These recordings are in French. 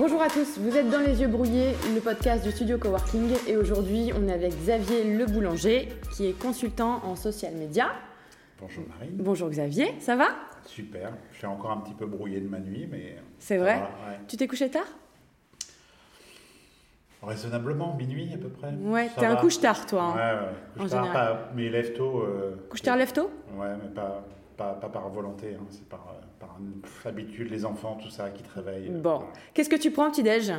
bonjour à tous, vous êtes dans Les Yeux Brouillés, le podcast du studio Coworking et aujourd'hui on est avec Xavier Le Boulanger qui est consultant en social media. Bonjour Marie. Bonjour Xavier, ça va? Super, je suis encore un petit peu brouillé de ma nuit mais... C'est vrai Tu t'es couché tard? Raisonnablement, minuit à peu près. Ouais, t'es un couche-tard toi. Hein, ouais, ouais. Couche tard, pas, mais lève tôt. Euh, couche-tard, lève tôt Ouais, mais pas, pas, pas par volonté, hein, c'est par, euh, habitude, les enfants, tout ça qui te réveille. Bon, qu'est-ce que tu prends au petit-déj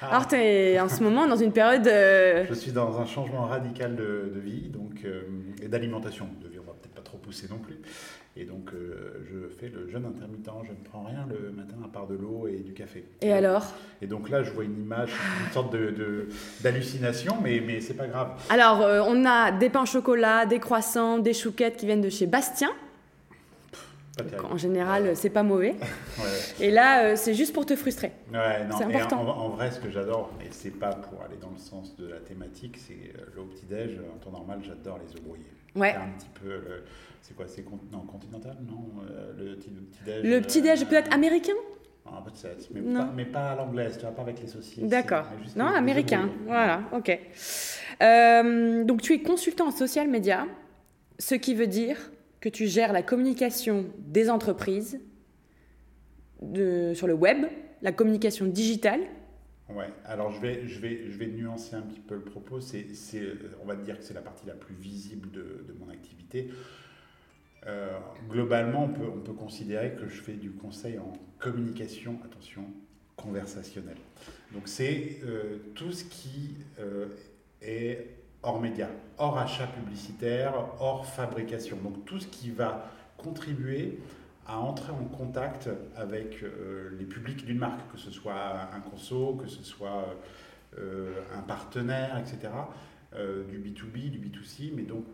ah. Alors, tu es en ce moment dans une période. Euh, Je suis dans un changement radical de, de vie donc, et d'alimentation. De vie, on va peut-être pas trop pousser non plus. Et donc, euh, je fais le jeûne intermittent. Je ne prends rien le matin à part de l'eau et du café. Et, alors? Et donc là, je vois une image, une sorte d'hallucination, de, mais, mais c'est pas grave. Alors, euh, on a des pains au chocolat, des croissants, des chouquettes qui viennent de chez Bastien. En général, c'est pas mauvais. Et là, euh, c'est juste pour te frustrer. Ouais, c'est important. En, vrai, ce que j'adore, et c'est pas pour aller dans le sens de la thématique, c'est l'eau petit-déj. En temps normal, j'adore les œufs brouillés. Ouais. Un petit peu. C'est quoi C'est non, continental? Non euh, Le petit-déj Le petit-déj peut être américain? Ah, peut-être, mais, pas, mais pas à l'anglaise, tu vois, pas avec les saucisses. D'accord. Non, américain. Voilà, ok. Euh, donc, tu es consultant en social media, ce qui veut dire que tu gères la communication des entreprises sur le web, la communication digitale. Ouais, alors je vais, je, vais, je vais nuancer un petit peu le propos. C'est, on va dire que c'est la partie la plus visible de, de mon activité. Euh, globalement, on peut, on peut considérer que je fais du conseil en communication, attention, conversationnelle. Donc c'est euh, tout ce qui euh, est hors média, hors achat publicitaire, hors fabrication. Donc tout ce qui va contribuer à entrer en contact avec les publics d'une marque, que ce soit un conso, que ce soit un partenaire, etc. du B2B, du B2C, mais donc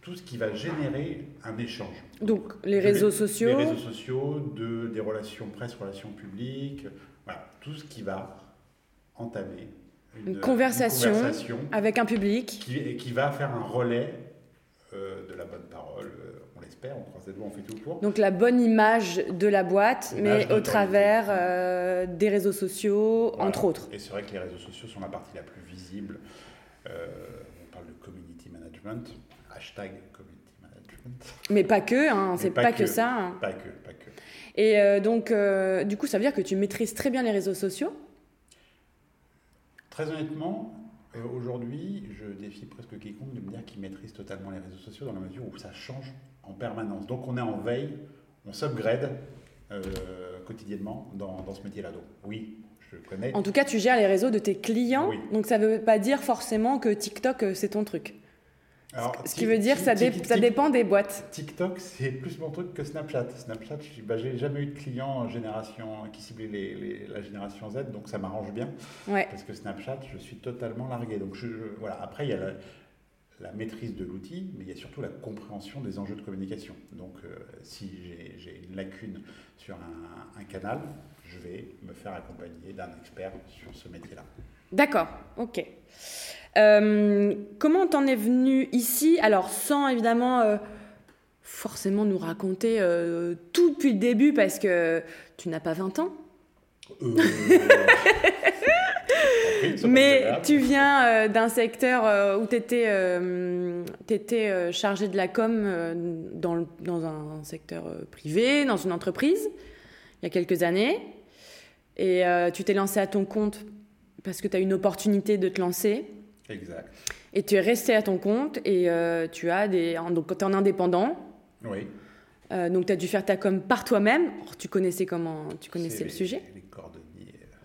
tout ce qui va générer un échange. Donc les réseaux sociaux. Les réseaux sociaux, de, des relations presse, relations publiques, voilà, tout ce qui va entamer une, conversation, avec un public. Qui, qui va faire un relais euh, de la bonne parole, euh, on l'espère, on croise les doigts, on fait tout pour. Donc la bonne image de la boîte, mais au travers euh, des réseaux sociaux, entre autres. Et c'est vrai que les réseaux sociaux sont la partie la plus visible. on parle de community management hashtag community management. Mais pas que, hein, c'est pas, que, ça. Hein. Pas que, pas que. Et donc, du coup, ça veut dire que tu maîtrises très bien les réseaux sociaux Très honnêtement, euh, aujourd'hui, je défie presque quiconque de me dire qu'il maîtrise totalement les réseaux sociaux dans la mesure où ça change en permanence. Donc, on est en veille, on s'upgrade quotidiennement dans, dans ce métier-là. Donc, oui, je connais. En tout cas, tu gères les réseaux de tes clients. Donc, ça ne veut pas dire forcément que TikTok, c'est ton truc. Ce qui veut dire que ça, ça, dépend des boîtes. TikTok, c'est plus mon truc que Snapchat. Snapchat, je bah, j'ai jamais eu de client génération, qui ciblait les, la génération Z, donc ça m'arrange bien. Parce que Snapchat, je suis totalement largué. Donc je, voilà. Après, il y a la, maîtrise de l'outil, mais il y a surtout la compréhension des enjeux de communication. Donc euh, si j'ai une lacune sur un, un canal, je vais me faire accompagner d'un expert sur ce métier-là. D'accord, ok. Euh, comment t'en es venu ici? Alors, sans évidemment euh, forcément nous raconter euh, tout depuis le début, parce que tu n'as pas 20 ans. Mais tu viens d'un secteur où tu étais, étais, chargé de la com dans, dans, un secteur privé, dans une entreprise, il y a quelques années. Et tu t'es lancé à ton compte parce que tu as une opportunité de te lancer. Exact. Et tu es resté à ton compte et euh, tu as des. Donc, tu es en indépendant. Oui. Euh, donc, tu as dû faire ta com par toi-même. Tu connaissais comment Tu connaissais le sujet Les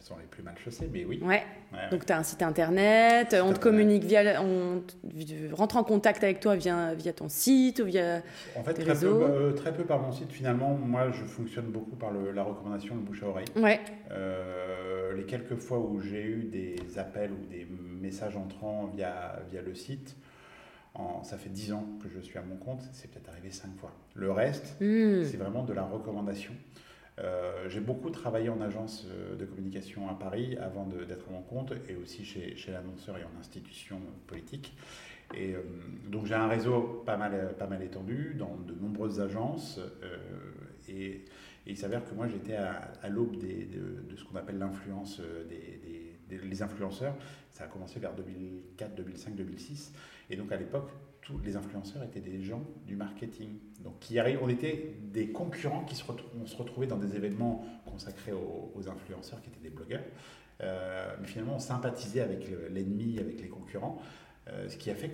sont les plus mal chaussés, mais oui. Ouais. donc, tu as un site internet, on te communique via. On rentre en contact avec toi via, via ton site ou via. En fait, très, Peu, euh, très peu par mon site. Finalement, moi, je fonctionne beaucoup par la recommandation, le bouche à oreille. Ouais. les quelques fois où j'ai eu des appels ou des messages entrants via, via le site. En, ça fait 10 ans que je suis à mon compte, c'est peut-être arrivé 5 fois. Le reste, hmm. c'est vraiment de la recommandation. Euh, j'ai beaucoup travaillé en agence euh, de communication à Paris avant d'être à mon compte et aussi chez, chez l'annonceur et en institution politique. Et euh, donc j'ai un réseau pas mal, pas mal étendu dans de nombreuses agences et, il s'avère que moi j'étais à, l'aube de, ce qu'on appelle l'influence des, influenceurs. Ça a commencé vers 2004, 2005, 2006. Et donc à l'époque, tous les influenceurs étaient des gens du marketing. Donc qui arrivent, on était des concurrents qui se, on se retrouvait dans des événements consacrés aux, influenceurs qui étaient des blogueurs. Euh, mais finalement, on sympathisait avec l'ennemi, avec les concurrents, euh, ce qui a fait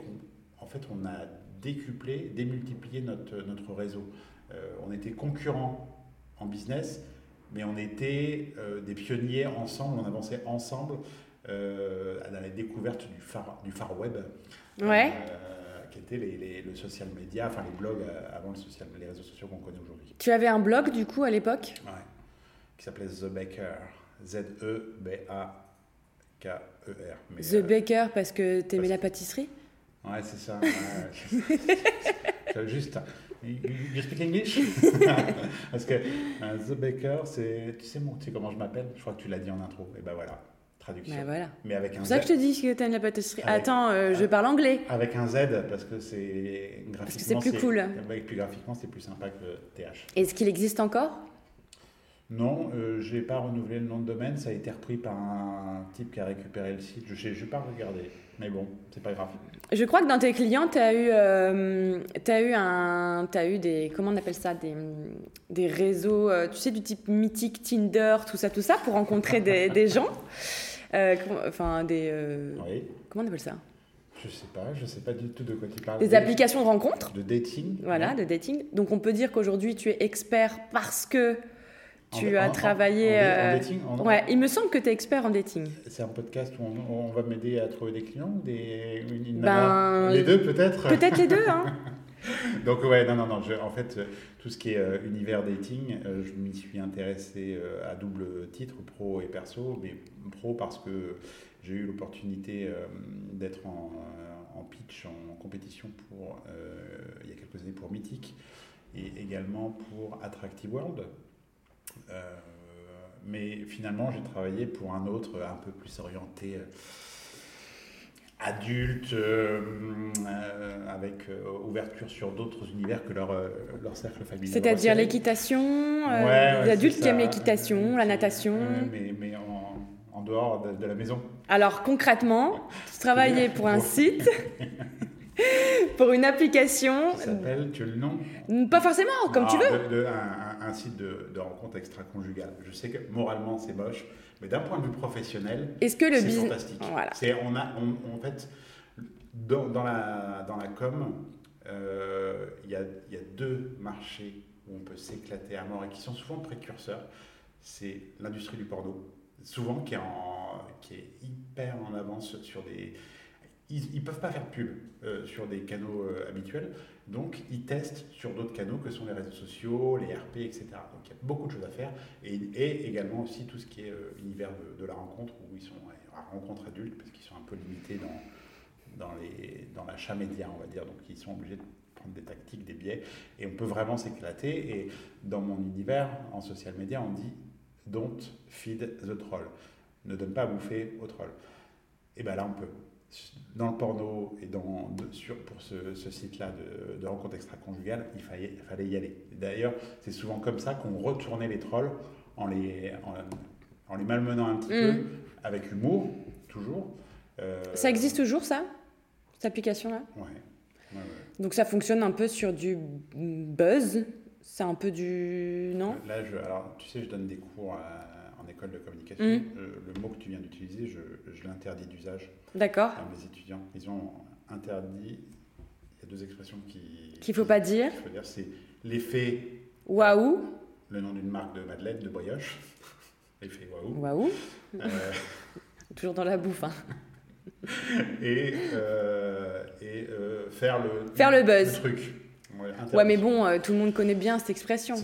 qu'en fait, on a décuplé, démultiplié notre, notre réseau. Euh, on était concurrents en business, mais on était des pionniers ensemble, on avançait ensemble dans la découverte du far, du far web. Ouais qui était les, le social media, enfin les blogs euh, avant le social, les réseaux sociaux qu'on connaît aujourd'hui. Tu avais un blog du coup à l'époque? Ouais, qui s'appelait The Baker. Z-E-B-A-K-E-R. The euh, Baker parce que tu aimais la pâtisserie? Ouais, c'est ça. juste. You speak English? Parce que euh, The Baker, c'est. Tu sais, tu sais comment je m'appelle? Je crois que tu l'as dit en intro. Et ben voilà traduction. Bah, voilà. Mais avec un C'est ça que je te dis que tu aimes la pâtisserie. Attends, euh, je parle anglais. Avec un Z parce que c'est graphiquement. Parce que c'est plus cool. plus graphiquement, c'est plus sympa que TH. Est-ce qu'il existe encore? Non, euh, je n'ai pas renouvelé le nom de domaine, ça a été repris par un type qui a récupéré le site. Je n'ai vais pas regarder, mais bon, c'est pas grave. Je crois que dans tes clients, tu as, eu, euh, as, eu un, as eu des, comment on appelle ça, des, des réseaux, tu sais, du type mythique, Tinder, tout ça, tout ça, pour rencontrer des, des gens. Euh, enfin, des. Euh, comment on appelle ça? Je sais pas, je sais pas du tout de quoi tu parles. Des applications de rencontres? De dating. Voilà, de dating. Donc on peut dire qu'aujourd'hui tu es expert parce que tu as travaillé. En, euh, dating Ouais, il me semble que tu es expert en dating. C'est un podcast où on, va m'aider à trouver des clients des. Ben, les deux peut-être Peut-être les deux, hein Donc ouais, non, non, non. en fait, tout ce qui est euh, univers dating, euh, je m'y suis intéressé euh, à double titre, pro et perso, mais pro parce que j'ai eu l'opportunité d'être en, pitch, en compétition pour, il y a quelques années pour Mythic et également pour Attractive World. Mais finalement, j'ai travaillé pour un autre un peu plus orienté euh, euh, avec euh, ouverture sur d'autres univers que leur, leur cercle familial. C'est-à-dire l'équitation, les adultes qui aiment l'équitation, la natation. mais, mais en, en, dehors de, la maison. Alors concrètement, tu travaillais pour un site. pour une application. Qui s'appelle, tu as le nom Pas forcément, comme tu veux. De, un, site de, de rencontre extra-conjugale. Je sais que moralement c'est moche, mais d'un point de vue professionnel, c'est fantastique. Voilà. On a, en fait, dans, dans, la, dans la com, euh, il y, a, y, a, deux marchés où on peut s'éclater à mort et qui sont souvent précurseurs. C'est l'industrie du porno, souvent qui est, en, qui est hyper en avance sur des ils ne peuvent pas faire pub euh, sur des canaux euh, habituels, donc ils testent sur d'autres canaux que sont les réseaux sociaux, les RP, etc. Donc il y a beaucoup de choses à faire, et, également aussi tout ce qui est euh, univers de, la rencontre, où ils sont à rencontre adulte, parce qu'ils sont un peu limités dans, dans, les, dans l'achat média, on va dire, donc ils sont obligés de prendre des tactiques, des biais, et on peut vraiment s'éclater, et dans mon univers, en social media, on dit « don't feed the troll », ne donne pas à bouffer au troll. Et bien là, on peut dans le porno et dans, sur, pour ce, ce site-là de, de rencontres extra-conjugales, il fallait, il fallait y aller. D'ailleurs, c'est souvent comme ça qu'on retournait les trolls en les, en, les malmenant un petit peu, mm. avec humour, toujours. Euh, ça existe toujours, ça Cette application-là? Ouais. Donc ça fonctionne un peu sur du buzz? C'est un peu du... Non? Là, je, alors, tu sais, je donne des cours en école de communication. Mm. le mot que tu viens d'utiliser, je, je l'interdis d'usage. D'accord. Les étudiants, ils ont interdit. Il y a deux expressions qui. Qu'il ne faut pas dire. Faut dire, c'est l'effet. Waouh. Le nom d'une marque de madeleine, de brioche. L'effet waouh. Waouh. Euh, Toujours dans la bouffe. Hein. et, euh, et euh, faire le. Faire le buzz. truc. Ouais, mais bon, tout le monde connaît bien cette expression.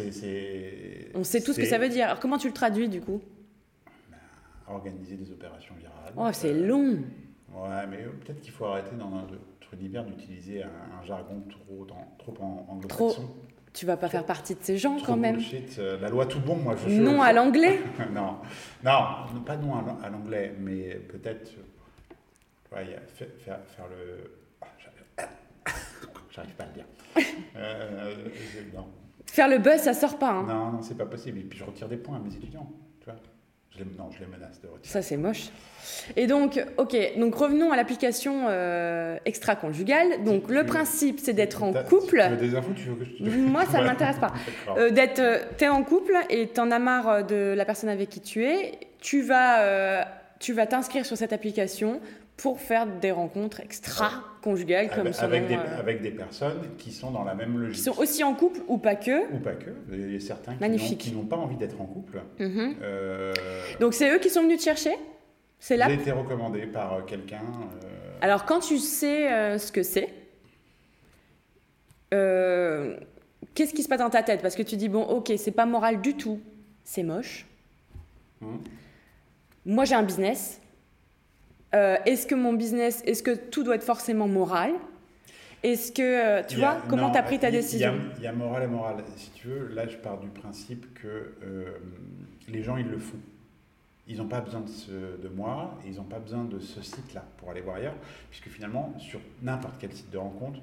On sait tout ce que ça veut dire. Alors comment tu le traduis du coup? Organiser des opérations virales. Oh, c'est long. Ouais, mais peut-être qu'il faut arrêter dans notre univers d'utiliser un, jargon trop, trop en anglo-saxon. Tu vas pas faire partie de ces gens quand même. Euh, la loi tout bon, moi je. Non à l'anglais. non, non, pas non à l'anglais, mais peut-être. Ouais, faire, faire, faire le. Ah, j'arrive pas à le dire. euh, non. Faire le buzz, ça sort pas. Hein. Non, non, c'est pas possible. Et puis je retire des points à mes étudiants. Je les, non, je les menace de retirer. Ça, c'est moche. Et donc, ok, donc revenons à l'application euh, extra-conjugale. Donc, le principe, c'est d'être en couple. Tu veux des infos, tu veux que je te... Moi, ça ne m'intéresse pas. Euh, d'être, euh, t'es en couple et t'en as marre de la personne avec qui tu es. Tu vas, euh, tu vas t'inscrire sur cette application pour faire des rencontres extra-conjugales comme avec des, euh, avec des personnes qui sont dans la même logique. qui sont aussi en couple ou pas que. Ou pas que. Il y a certains qui Magnifique. n'ont- qui n'ont pas envie d'être en couple. Mhm. Euh, Donc, c'est eux qui sont venus te chercher? C'est là? J'ai été recommandé par euh, quelqu'un. euh, Alors, quand tu sais euh, ce que c'est, qu'est-ce qui se passe dans ta tête? Parce que tu dis, bon, ok, c'est pas moral du tout, c'est moche. Mhm. Moi, j'ai un business. Euh, est-ce que mon business, est-ce que tout doit être forcément moral? Est-ce que, euh, tu a- vois, comment tu as pris ta décision? Il y, a morale et morale. Si tu veux, là, je pars du principe que euh, les gens, ils le font. Ils n'ont pas besoin de, ce- de moi et ils n'ont pas besoin de ce site-là pour aller voir ailleurs, puisque finalement, sur n'importe quel site de rencontre,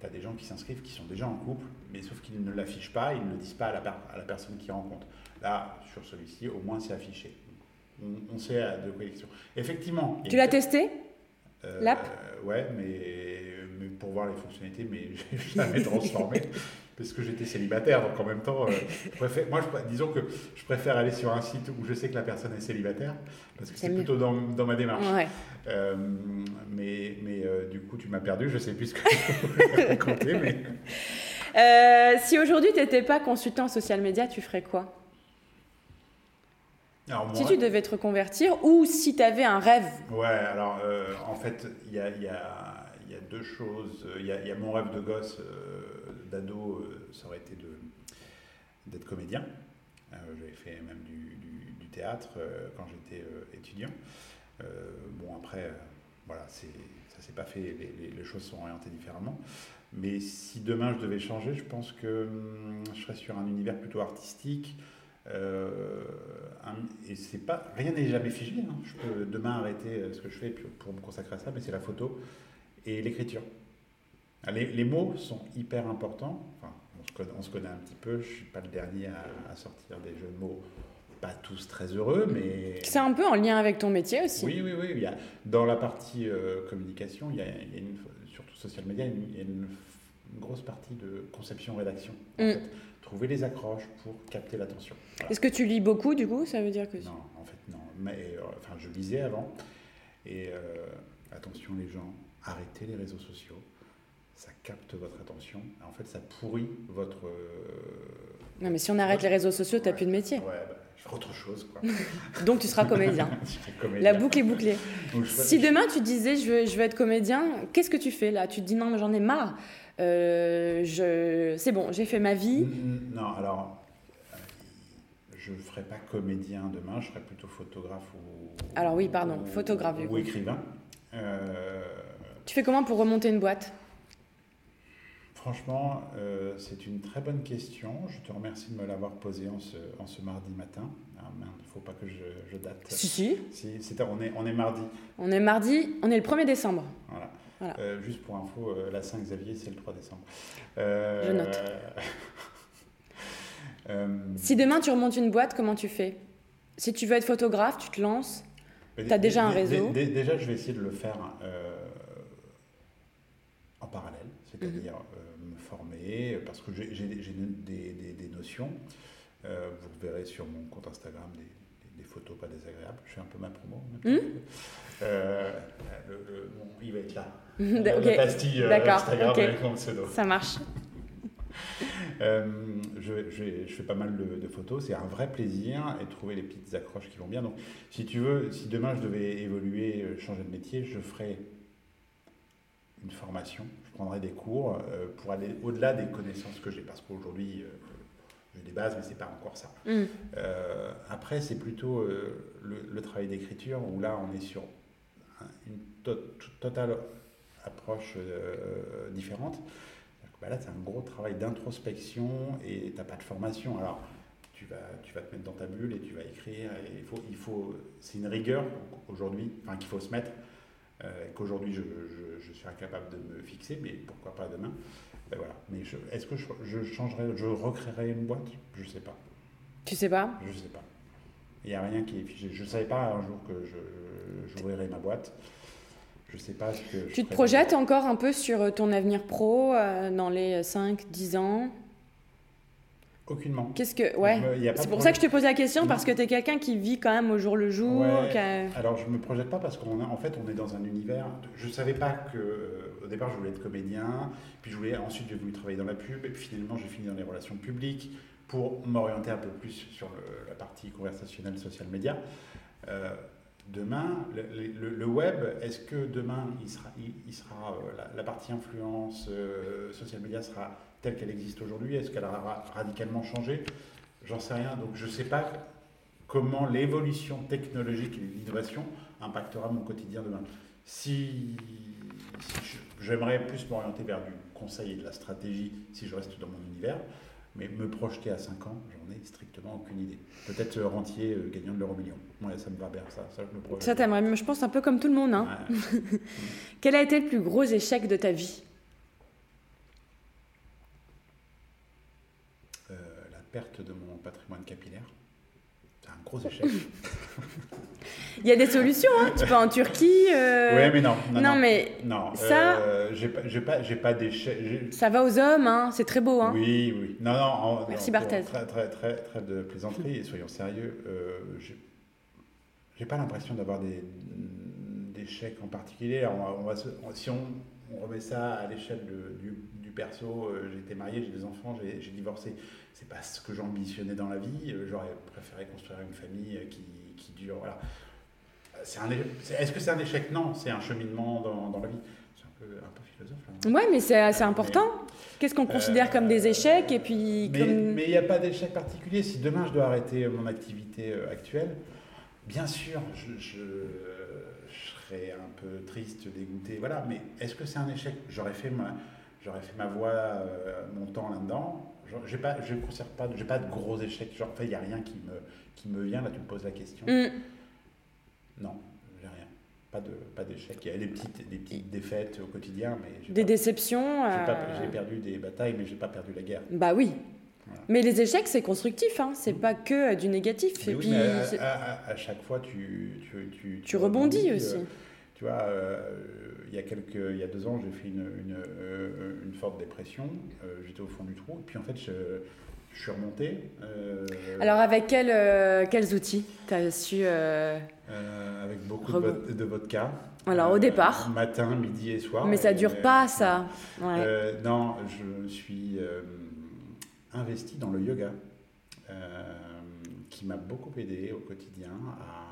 tu as des gens qui s'inscrivent qui sont déjà en couple, mais sauf qu'ils ne l'affichent pas, ils ne le disent pas à la, à la personne qui rencontre. Là, sur celui-ci, au moins, c'est affiché. On, on sait à de quoi il est question. Effectivement. Tu l'as testé euh, L'app Ouais, mais, mais pour voir les fonctionnalités, mais j'ai jamais transformé parce que j'étais célibataire. Donc en même temps, euh, je préfère, moi, je, disons que je préfère aller sur un site où je sais que la personne est célibataire parce que C'est plutôt dans, dans ma démarche. Ouais. Euh, mais mais euh, du coup, tu m'as perdu. Je sais plus ce que je raconter, mais si aujourd'hui, tu n'étais pas consultant social media, tu ferais quoi? Alors Si tu devais te reconvertir ou si tu avais un rêve Ouais, alors euh, en fait, il y a, il y, a, il y a deux choses. Il y a, il y a mon rêve de gosse, euh, d'ado, euh, ça aurait été d'être comédien. Euh, J'avais fait même du, du- du théâtre euh, quand j'étais euh, étudiant. Euh, bon, après, euh, voilà, ça s'est pas fait, les, les- les choses sont orientées différemment. Mais si demain je devais changer, je pense que hum, je serais sur un univers plutôt artistique. Euh, et c'est pas rien n'est jamais figé. hein. Je peux demain arrêter euh, ce que je fais pour me consacrer à ça, mais c'est la photo et l'écriture. Ah, Les, les mots sont hyper importants. Enfin, on, se connaît, on se connaît un petit peu. Je suis pas le dernier à, à sortir des jeux de mots, pas tous très heureux, mais C'est un peu en lien avec ton métier aussi. oui, oui, oui. Il y a, dans la partie euh, communication, il y a, il y a une, surtout social media, il y a une, une grosse partie de conception-rédaction. En Mm. fait. Trouver les accroches pour capter l'attention. Voilà. Est-ce que tu lis beaucoup du coup Ça veut dire que. Non, en fait, non. Mais, euh, enfin, je lisais avant. Et euh, attention, les gens, arrêtez les réseaux sociaux. Ça capte votre attention. En fait, ça pourrit votre. euh, Non, mais si on arrête les réseaux sociaux, t'as ouais, plus de métier. Ouais, bah, je ferai autre chose, quoi. Donc tu seras comédien. La boucle est bouclée. Donc, Si demain tu disais je veux, je veux être comédien, qu'est-ce que tu fais là? Tu te dis non, mais j'en ai marre. Euh, je... C'est bon, j'ai fait ma vie. N- Non, alors, euh, je ne ferai pas comédien demain, je serai plutôt photographe ou. Alors oui, pardon, ou- photographe, Ou écrivain. Euh, Tu fais comment pour remonter une boîte? Franchement, euh, c'est une très bonne question. Je te remercie de me l'avoir posée en ce, en ce mardi matin. Ah merde, il ne faut pas que je, je date. Si, si. Si, c'est- on, est, on est mardi. On est mardi, on est le 1er décembre. Voilà. Voilà. Euh, juste pour info, euh, la Saint-Xavier, c'est le 3 décembre. Euh, Je note. Si demain tu remontes une boîte, comment tu fais? Si tu veux être photographe, tu te lances? T'as dé- déjà un réseau? dé- dé- Déjà, je vais essayer de le faire en parallèle, c'est-à-dire Mhm. me former, parce que j'ai des, notions. Euh, vous verrez sur mon compte Instagram des, des- des photos pas désagréables. Je fais un peu ma promo. Mhm. Euh, le- le- bon, il va être là. Ok, La pastille euh, d'accord, Instagram ok. avec mon pseudo. ça marche. Euh, je, je- je fais pas mal de, de photos, c'est un vrai plaisir et trouver les petites accroches qui vont bien. Donc, si tu veux, si demain je devais évoluer, euh, changer de métier, je ferais une formation, je prendrais des cours euh, pour aller au-delà des connaissances que j'ai, parce qu'aujourd'hui euh, j'ai des bases, mais c'est pas encore ça. Mm. Euh, après, c'est plutôt euh, le, le travail d'écriture où là on est sur un- une to- totale approche euh, différente. C'est-à-dire que, bah là, c'est un gros travail d'introspection et tu n'as pas de formation. Alors, tu vas, tu vas te mettre dans ta bulle et tu vas écrire. Et il faut, il faut, c'est une rigueur aujourd'hui, enfin, qu'il faut se mettre, euh, qu'aujourd'hui je, je- je suis incapable de me fixer, mais pourquoi pas demain. Ben voilà. Mais est-ce que je, je, changerais, je recréerais une boîte? Je sais pas. Tu sais pas? Je sais pas. Il n'y a rien qui est figé. Je ne savais pas un jour que j'ouvrirais ma boîte. Je sais pas ce que. Tu te projettes encore un peu sur ton avenir pro euh, dans les 5-10 ans? Aucunement. Qu'est-ce que ouais. C'est pour ça que je te pose la question parce que tu es quelqu'un qui vit quand même au jour le jour. Alors je me projette pas parce qu'en en fait on est dans un univers. Je savais pas que euh, au départ je voulais être comédien, puis je voulais ensuite j'ai voulu travailler dans la pub et puis finalement j'ai fini dans les relations publiques pour m'orienter un peu plus sur la partie conversationnelle social média. Euh, demain, le, web, est-ce que demain il sera, il, sera euh, la, partie influence social média sera telle qu'elle existe aujourd'hui? Est-ce qu'elle aura radicalement changé? J'en sais rien. Donc je ne sais pas comment l'évolution technologique et l'innovation impactera mon quotidien demain. Si, j'aimerais plus m'orienter vers du conseil et de la stratégie si je reste dans mon univers, mais me projeter à 5 ans, j'en ai strictement aucune idée. Peut-être rentier euh, gagnant de l'euro million. Ouais, ça me va bien, ça. Ça, me ça t'aimerais, je pense, un peu comme tout le monde. Hein. Quel a été le plus gros échec de ta vie? Perte de mon patrimoine capillaire. C'est un gros échec. Il y a des solutions, hein. tu peux en Turquie. Euh... Oui, mais non. Non, mais non, ça. Euh, j'ai pas, pas, pas. Ça va aux hommes, hein. c'est très beau. Hein. Oui, oui. Non, non. Merci Barthez. Très, très, très, très de plaisanterie et soyons sérieux. Euh, j'ai pas l'impression d'avoir des d'échecs en particulier. On va, si on, on, remet ça à l'échelle du, du, perso, euh, j'ai été marié, j'ai des enfants, j'ai divorcé c'est pas ce que j'ambitionnais dans la vie. Euh, j'aurais préféré construire une famille euh, qui, qui dure. Voilà. Est-ce que c'est un échec? Non, c'est un cheminement dans, dans la vie. C'est un peu, un peu philosophe. Là. Ouais, mais c'est assez important. Qu'est-ce qu'on considère comme des échecs et puis Mais il n'y a pas d'échec particulier. Si demain je dois arrêter mon activité euh, actuelle, bien sûr, je, je, serais un peu triste, dégoûté. Voilà. Mais est-ce que c'est un échec? J'aurais fait ma, j'aurais fait ma voix, mon temps là-dedans j'ai pas, je ne conserve pas, j'ai pas de gros échecs. Genre, il n'y a rien qui me, qui me vient. Là, tu me poses la question. Mm. Non, j'ai rien. Pas de, pas d'échecs. Il y a des petites, des petites défaites au quotidien, mais des déceptions. J'ai, perdu des batailles, mais j'ai pas perdu la guerre. Bah oui. Mais les échecs, c'est constructif, hein. c'est mm. pas que du négatif. et puis, à, chaque fois, tu, tu, tu, tu rebondis, aussi. Euh, tu vois, euh, il, y a quelques, il y a deux ans, j'ai fait une, une, euh, une, forte dépression. Euh, j'étais au fond du trou. Et puis en fait, je, je suis remonté. Alors, avec quel, quels outils tu as su. avec beaucoup de, de, vodka. Alors, au départ. matin, midi et soir. Mais ça ne dure pas, ça. non, je suis investi dans le yoga, qui m'a beaucoup aidé au quotidien à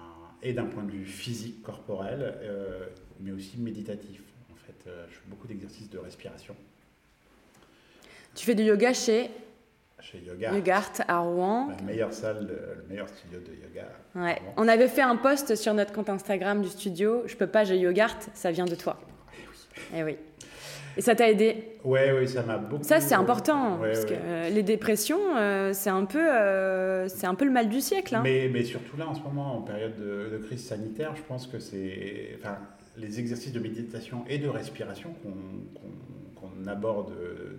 et d'un point de vue physique, corporel, euh, mais aussi méditatif. En fait, euh, je fais beaucoup d'exercices de respiration. Tu fais du yoga chez chez Yoga. Yogart à Rouen. La meilleure salle, le meilleur studio de yoga. Ouais. On avait fait un post sur notre compte Instagram du studio. Je peux pas, j'ai Yogart, ça vient de toi. Eh oui. Eh oui. Et ça t'a aidé? Oui, oui, ça m'a beaucoup. Ça, c'est important, parce que euh, les dépressions, euh, c'est un, peu, euh, c'est un peu le mal du siècle. Hein. Mais, mais, surtout là, en ce moment, en période de, crise sanitaire, je pense que c'est. Enfin, les exercices de méditation et de respiration qu'on aborde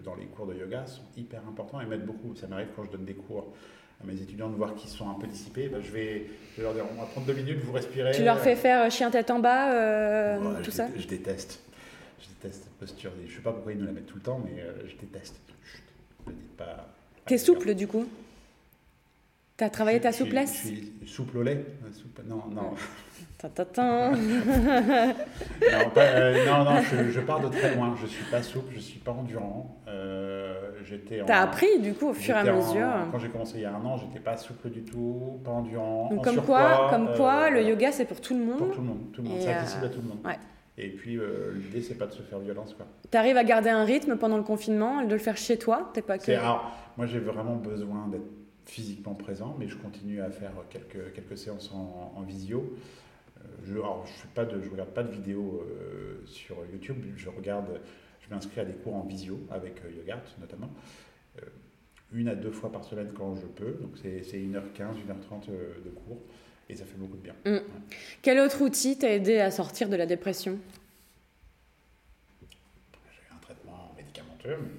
dans les cours de yoga sont hyper importants et m'aident beaucoup. Ça m'arrive quand je donne des cours à mes étudiants de voir qu'ils sont un peu dissipés. Ben, je, vais, leur dire on va prendre deux minutes, vous respirez. Tu leur fais faire chien tête en bas, tout ça Je déteste. Je déteste cette posture. Je ne sais pas pourquoi ils nous la mettent tout le temps, mais euh, je déteste. Chut, ne dites pas. T'es souple du coup T'as travaillé ta souplesse Je suis souple au lait Non, non. non, euh, non, non, je, pars de très loin. Je suis pas souple, je suis pas endurant. Euh, j'étais. T'as appris du coup au fur et à mesure. quand j'ai commencé il y a un an, j'étais pas souple du tout, pas endurant. Donc comme quoi, comme quoi, le yoga c'est pour tout le monde. Pour tout le monde, tout le monde. C'est accessible à tout le monde. Ouais. Et puis, euh, l'idée, c'est pas de se faire violence. Tu arrives à garder un rythme pendant le confinement, de le faire chez toi T'es pas que... Alors, moi, j'ai vraiment besoin d'être physiquement présent, mais je continue à faire quelques, quelques séances en, visio. Euh, je ne je, je regarde pas de vidéos euh, sur YouTube, je regarde, je m'inscris à des cours en visio avec Yogart notamment, une à deux fois par semaine quand je peux, donc c'est 1h15, 1h30 de cours. Et ça fait beaucoup de bien. Mm. Quel autre outil t'a aidé à sortir de la dépression? J'ai eu un traitement médicamenteux, mais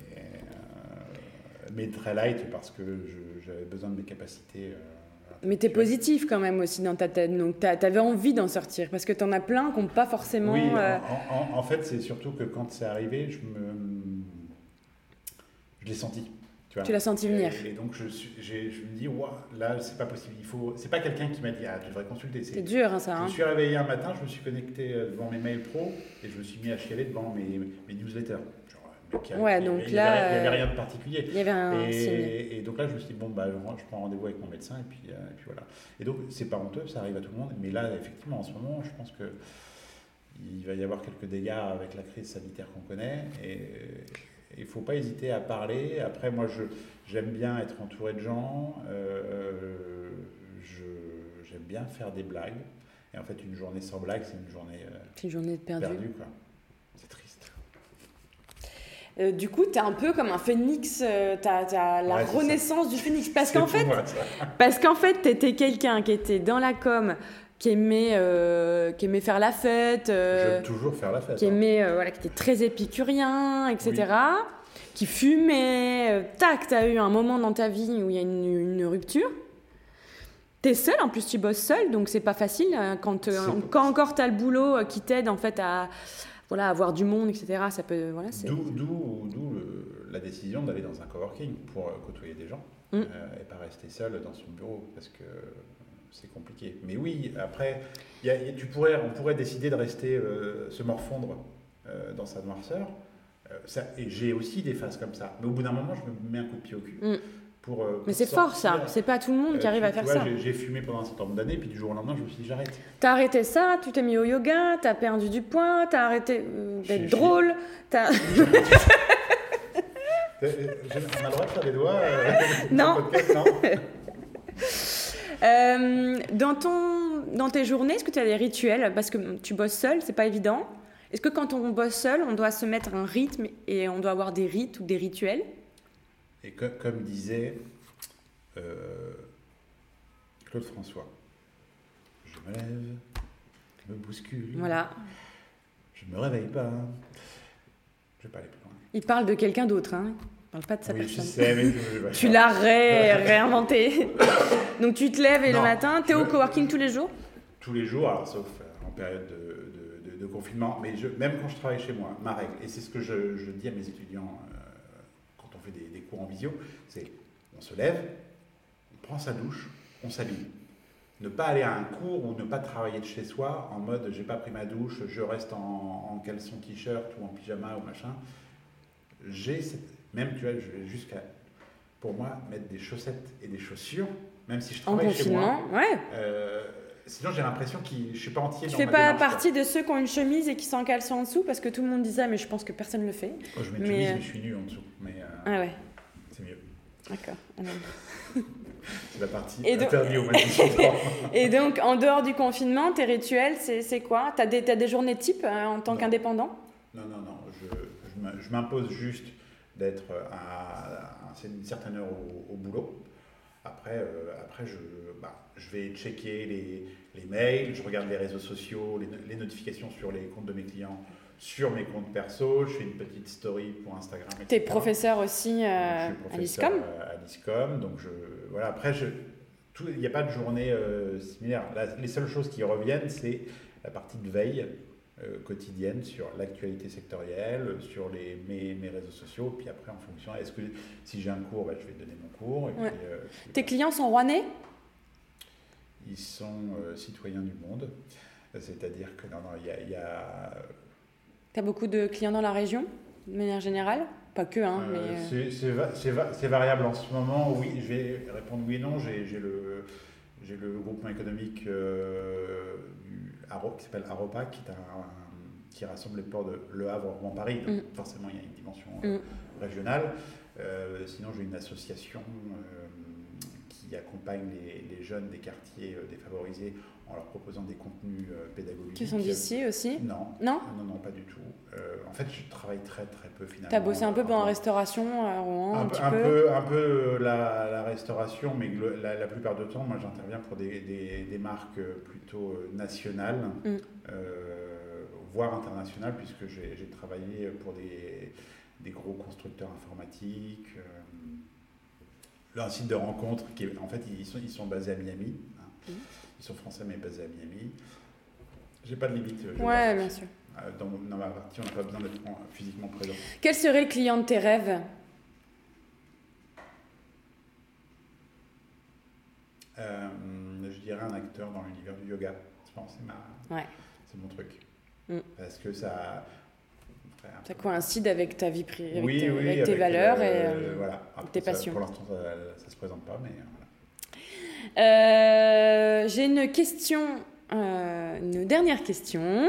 mais très light parce que j'avais besoin de mes capacités. mais tu es positif quand même aussi dans ta tête, donc tu avais envie d'en sortir, parce que tu en as plein qui n'ont pas forcément... Oui, en, en, fait, c'est surtout que quand c'est arrivé, je me... Je l'ai senti. Tu l'as senti venir. Et, donc je, je me dis, wow, là, c'est pas possible. Il faut, c'est pas quelqu'un qui m'a dit, ah, tu devrais consulter. C'est dur, hein, ça. Je me suis réveillé un matin, je me suis connecté euh, devant mes mails pro et je me suis mis à chialer devant mes, mes newsletters. Ouais, donc il n'y avait, rien de particulier. Il y avait un et, et, donc là, je me suis dit, bon, bah, je prends rendez-vous avec mon médecin et puis, euh, et puis voilà. Et donc, c'est pas honteux, ça arrive à tout le monde. Mais là, effectivement, en ce moment, je pense que il va y avoir quelques dégâts avec la crise sanitaire qu'on connaît. Et il ne faut pas hésiter à parler. Après, moi, j'aime bien être entouré de gens. Euh, j'aime bien faire des blagues. Et en fait, une journée sans blague, c'est une journée, euh, une journée perdue. Perdu, c'est triste. Euh, du coup, tu es un peu comme un phénix, tu as, la renaissance du phénix. Parce qu'en fait, parce qu'en fait, tu étais quelqu'un qui était dans la com, qui aimait, qui aimait faire la fête. J'aime toujours faire la fête. Qui, hein. aimait, voilà, qui était très épicurien, etc qui fumait. Euh, tac, t'as eu un moment dans ta vie où il y a une, une rupture. T'es seul, en plus tu bosses seul, donc c'est pas facile. Euh, quand, euh, quand encore t'as le boulot qui t'aide en fait à voilà, avoir du monde, etc. Ça peut, voilà, D'où la décision d'aller dans un coworking pour côtoyer des gens mm. et pas rester seul dans son bureau parce que c'est compliqué. Mais oui, après, y a, tu pourrais, on pourrait décider de rester se morfondre dans sa noirceur euh, et j'ai aussi des phases comme ça. Mais au bout d'un moment, je me mets un coup de pied au cul. Mm. Pour, euh, mais c'est fort ça, c'est pas tout le monde qui euh, arrive à faire vois, ça. J'ai fumé pendant un certain nombre d'années, puis du jour au lendemain, je me suis dit j'arrête. T'as arrêté ça, tu t'es mis au yoga, t'as perdu du poids, t'as arrêté d'être drôle. As... on a le droit de faire des doigts Non. dans, ton, dans tes journées, est-ce que tu as des rituels? Parce que tu bosses seul, c'est pas évident. Est-ce que quand on bosse seul, on doit se mettre un rythme et on doit avoir des rites ou des rituels? Et comme disait euh, Claude François, je me lève, je me bouscule. Voilà. Je me réveille pas. Je vais pas aller plus loin. Il parle de quelqu'un d'autre, hein il parle pas de sa oui, personne. Je sais, mais je tu l'as réinventé. Donc tu te lèves et le matin, tu es au coworking tous les jours? Tous les jours, alors sauf en période de de confinement, mais je, même quand je travaille chez moi, ma règle, et c'est ce que je, dis à mes étudiants euh, fait des, des, cours en visio, c'est on se lève, on prend sa douche, on s'habille. Ne pas aller à un cours ou ne pas travailler de chez soi en mode j'ai pas pris ma douche, je reste en, en caleçon t-shirt ou en pyjama ou machin. J'ai même tu vois, je vais jusqu'à pour moi mettre des chaussettes et des chaussures, même si je travaille chez moi. Ouais. Euh, Sinon, j'ai l'impression que je suis pas entier. Tu fais pas partie de ceux qui ont une chemise et qui sont en caleçon en dessous parce que tout le monde dit ça, mais je pense que personne ne le fait. Oh, je mets une chemise, mais je suis nu en dessous. Mais, euh, ah ouais. C'est mieux. D'accord. c'est la partie et interdite donc... Et donc, en dehors du confinement, tes rituels, c'est quoi? Tu as, as, des journées type euh, en tant qu'indépendant? Non, non, non. Je, je m'impose juste d'être à, une certaine heure au, boulot. Après, euh, après je, bah, je vais checker les, les, mails, je regarde les réseaux sociaux, les, les, notifications sur les comptes de mes clients, sur mes comptes perso, je fais une petite story pour Instagram. Tu es professeur aussi euh, à l'ISCOM? À l'ISCOM, donc je, voilà, après, il n'y a pas de journée euh, similaire. les seules choses qui reviennent, c'est la partie de veille euh, quotidienne sur l'actualité sectorielle, sur les, mes, mes, réseaux sociaux, puis après en fonction, est-ce que si j'ai un cours, bah, je vais donner mon cours. Tes clients sont rouennais? Ils sont euh, citoyens du monde. C'est-à-dire que non, non, il y a. Tu as beaucoup de clients dans la région, de manière générale? Pas que, hein, euh, mais. Euh, c'est variable en ce moment. Oui, je vais répondre oui et non. J'ai le, le groupement économique du, qui s'appelle Aropa, qui, est un, qui rassemble les ports de Le Havre, Rouen, Paris. Donc mm. forcément, il y a une dimension mm. régionale. sinon, j'ai une association qui accompagnent les, jeunes des quartiers euh, défavorisés en leur proposant des contenus euh, pédagogiques. Qui sont d'ici aussi? Non. non? Non, non, pas du tout. Euh, en fait, je travaille très très peu finalement. Tu as bossé un peu pendant la restauration à Rouen Un, un, un peu, un peu la, restauration, mais la, plupart du temps, moi j'interviens pour des, des, marques plutôt nationales, mm. voire internationales, puisque j'ai travaillé pour des, des, gros constructeurs informatiques un site de rencontre qui est, en fait, ils sont, ils sont basés à Miami. Ils sont français mais basés à Miami. J'ai pas de limite. Ouais, bien sûr. Euh, dans, dans, ma partie, on n'a pas besoin d'être physiquement présent. Quel serait le client de tes rêves? Euh, Je dirais un acteur dans l'univers du yoga. Je pense c'est ma... ouais. mon truc. Mm. Parce que ça. Ça coïncide avec ta vie privée, avec, tes, avec tes valeurs et euh, voilà. tes passions. pour l'instant, ça ne se présente pas, mais. J'ai une question, une dernière question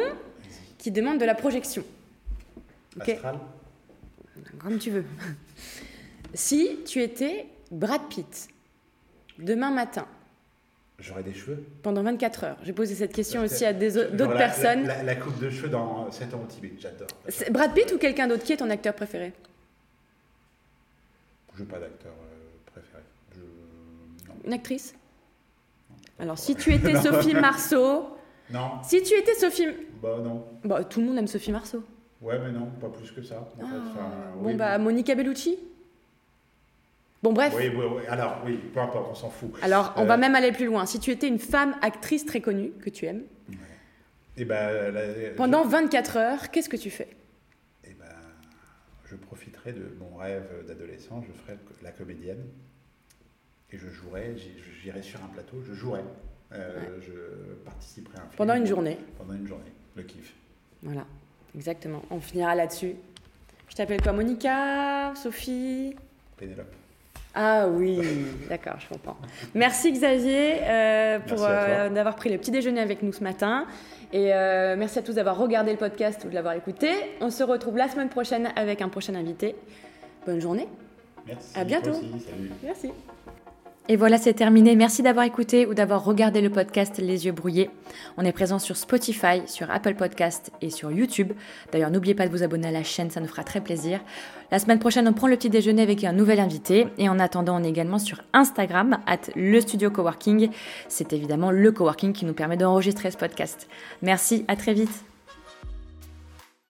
qui demande de la projection. Astral Comme tu veux. si tu étais Brad Pitt, demain matin. J'aurais des cheveux Pendant 24 heures. J'ai posé cette question aussi à d'autres personnes. La, coupe de cheveux dans 7 ans au Tibet, j'adore. Brad Pitt ou quelqu'un d'autre? Qui est ton acteur préféré? Je n'ai pas d'acteur euh. Une actrice Alors, si tu étais Sophie Marceau. Non. Si tu étais Sophie. Bah non. Bah, tout le monde aime Sophie Marceau. Ouais, mais non, pas plus que ça. En fait. Ah. bon, bah, Monica Bellucci Bon, bref. Oui, oui, oui, alors, oui, peu importe, on s'en fout. Alors, on va euh, même aller plus loin. Si tu étais une femme actrice très connue, que tu aimes, et eh ben, pendant 24 heures, qu'est-ce que tu fais? Et eh ben, Je profiterai de mon rêve d'adolescent, je ferai la comédienne, et je jouerai, j'irai sur un plateau, je jouerai. Euh, je participerai à un film. Pendant une journée Pendant une journée le kiff. Voilà, exactement. On finira là-dessus. Je t'appelle quoi Monica Sophie Pénélope. Ah oui, d'accord, je comprends. Merci Xavier euh, pour euh, d'avoir pris le petit déjeuner avec nous ce matin. Et euh, merci à tous d'avoir regardé le podcast ou de l'avoir écouté. On se retrouve la semaine prochaine avec un prochain invité. Bonne journée. Merci. À bientôt. Salut. Merci. Et voilà, c'est terminé. Merci d'avoir écouté ou d'avoir regardé le podcast Les yeux brouillés. On est présent sur Spotify, sur Apple Podcast et sur YouTube. D'ailleurs, n'oubliez pas de vous abonner à la chaîne, ça nous fera très plaisir. La semaine prochaine, on prend le petit déjeuner avec un nouvel invité. Et en attendant, on est également sur Instagram, at le studio coworking. C'est évidemment le coworking qui nous permet d'enregistrer ce podcast. Merci, à très vite.